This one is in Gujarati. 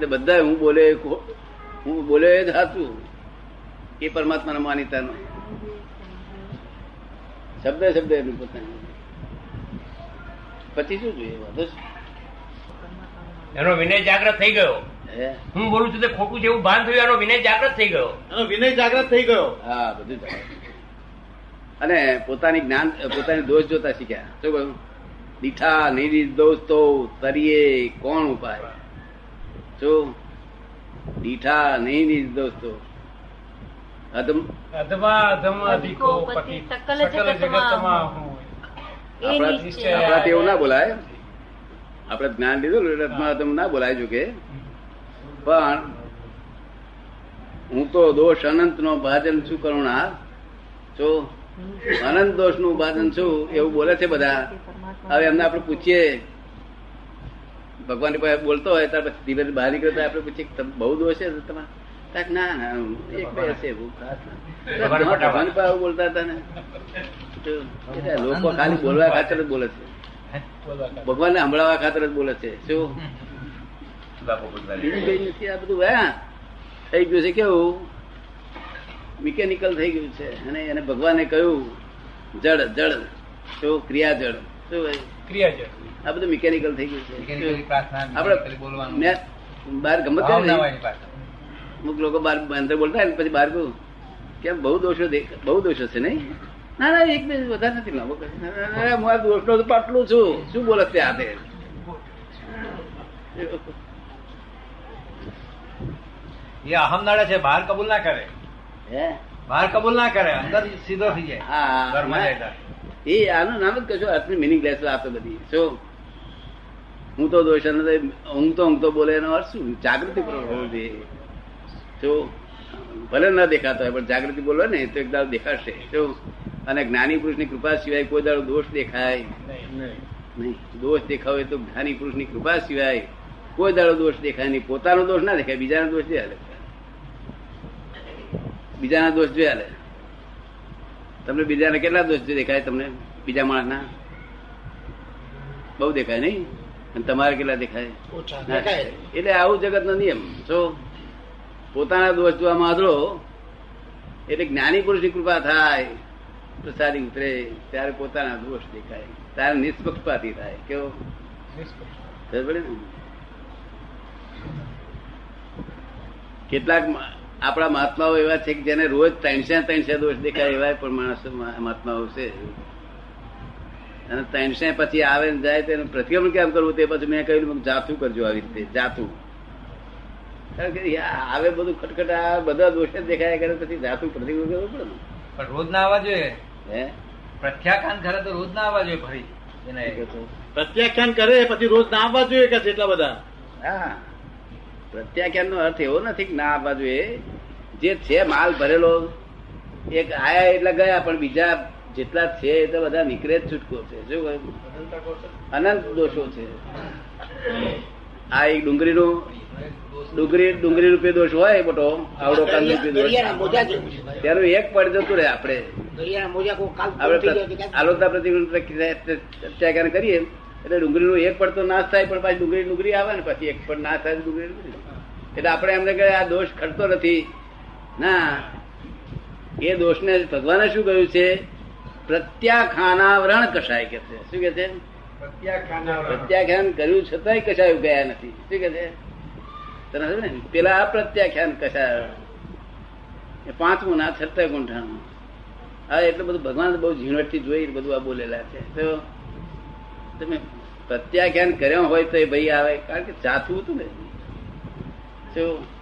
તો બધા હું બોલે એ હું. બોલે જ સાચું એ પરમાત્માના નો શબ્દ શબ્દ એનું પોતાનું. પછી શું જોઈએ? વાંધો એનો વિનય જાગ્રત થઈ ગયો. હું? બોલું છું તે ખોટું છે એવું ભાન થયું એનો વિનય જાગ્રત થઈ ગયો. એનો વિનય જાગ્રત થઈ ગયો. હા બધું અને પોતાની જ્ઞાન પોતાની દોષ જોતા શીખ્યા. શું કહ્યું? દીઠા નિર્દોષ તો તરીએ કોણ ઉપાય? શું દીઠા નહીં નિર્દોષ તો આપણા. એવું ના બોલાય. આપણે જ્ઞાન લીધું એટલે ના બોલાય જો કે પણ હું તો દોષ અનંત નો ભાજન છું કરુણા. જો અનંત દોષનું ઉપાદન શું? એવું બોલે છે બધા. હવે એમને આપણે પૂછીએ. ભગવાન બોલતો હોય ત્યાર પછી ધીરે બહાર નીકળે આપણે પૂછીએ બહુ દોષ છે તમારે? ના ના એક બે હશે એવું ખાસ ના. ભગવાન ભગવાન આવું બોલતા હતા ને. તો લોકો ખાલી બોલવા ખાતર જ બોલે છે. ભગવાનને સંભળાવવા ખાતર જ બોલે છે. શું? બીજું કઈ નથી આ બધું હા થઈ ગયું છે કેવું? મિકેનિકલ થઈ ગયું છે. અને એને ભગવાને કહ્યું જડ જડ શું ક્રિયા જડ શું ભાઈ? ક્રિયા છે આ બધું મિકેનિકલ થઈ ગયું છે. આપણે મેં બહાર ગમત. અમુક લોકો બહાર અંદર બોલતા ને પછી બહાર કહું કેમ? બહુ દોષો બહુ દોષો છે નહીં? ના ના એક બે વધારે નથી લાવો હું આ દોષનો તો પાટલું છું. શું બોલે તે? હાથે એ અહમ નડે છે બહાર કબૂલ ના કરે. હે? બહાર કબૂલ ના કરે અંદર સીધો થઈ જાય. હા ઘરમાં જાય એ આનું નામ જ કશું અર્થની મિનિંગ લેસ વાતો બધી. શું હું તો દોષ નથી ઊંઘતો ઊંઘતો બોલે એનો અર્થ શું? જાગૃતિ પૂર્વક હોવું જોઈએ. શું ભલે ન દેખાતો હોય પણ જાગૃતિ બોલો ને તો એક દાડો દેખાશે. શું અને જ્ઞાની પુરુષની કૃપા સિવાય કોઈ દાડો દોષ દેખાય નહીં. દોષ દેખાવે તો જ્ઞાની પુરુષની કૃપા સિવાય કોઈ દાડો દોષ દેખાય નહીં. પોતાનો દોષ ના દેખાય બીજાનો દોષ લે બીજાના દોષ જોયા લે. તમને બીજાને કેટલા દોષ દેખાય? તમને બીજા માણસના? બહુ દેખાય નહીં? અને તમારે કેટલા દેખાય? એટલે આવું જગત નો નિયમ. જો પોતાના દોષ જોવા માંધળો એટલે જ્ઞાની પુરુષની કૃપા થાય પ્રસાદી ઉતરે ત્યારે પોતાના દોષ દેખાય. ત્યારે નિષ્પક્ષપાતી થાય. કેવો? કેટલાક આપણા મહાત્માઓ એવા છે કે જેને રોજ ત્રણસે ત્રણસે દોષ દેખાય એવા પણ માણસો મહાત્માઓ છે. અને ત્રણસે પછી આવે ને જાય તેનું પ્રતિક્રમણ કેમ કરવું તે પછી મેં કહ્યું જાતું કરજો આવી રીતે જાતું. કારણ કે આવે બધું ખટખટ આ બધા દોષે જ દેખાય કરે પછી જાતું પ્રતિક્રમણ કરવું પડે ને. પણ રોજ ના આવવા જોઈએ. હે? પ્રત્યાખ્યાન કરે તો રોજ ના આવવા જોઈએ ફરી. પ્રત્યાખ્યાન કરે પછી રોજ ના આવવા જોઈએ કે એટલા બધા? હા. પ્રત્યાખ્યાન નો અર્થ એવો નથી કે ના બાજુ જોઈએ જે છે માલ ભરેલો એક આયા એટલે ગયા પણ બીજા જેટલા છે એ તો બધા નીકળે જ છૂટકો છે. શું કહ્યું? અનંત દોષો છે. આ એક ડુંગળીનું ડુંગળી ડુંગળી રૂપે દોષ હોય મોટો આવડો કાન રૂપે દોષ. તેનું એક પડ જતું રહે આપણે. આપણે આલોકતા પ્રતિક્રમણ કરીએ. એટલે ડુંગળીનું એક પડતો નાશ થાય પણ પાછી ડુંગળી ડુંગળી આવે ને પછી એક પણ નાશ થાય ડુંગળી એટલે આપણે એમને કહે આ દોષ ખડતો નથી. ના એ દોષને ભગવાને શું કહ્યું છે? પ્રત્યાખાનાવરણ કસાય કે છે. શું કે છે? પ્રત્યાખ્યાન કર્યું છતાંય કસાયું ગયા નથી. શું કે છે? તને ને? પેલા અપ્રત્યાખ્યાન કશાય? એ પાંચમું ના છઠ્ઠા ગુંઠાણું હા એટલે બધું ભગવાન બહુ ઝીણવટથી જોઈ બધું આ બોલેલા છે. તો તમે પ્રત્યાખ્યાન કર્યો હોય તો એ ભાઈ આવે. કારણ કે ચાથું હતું ને. શું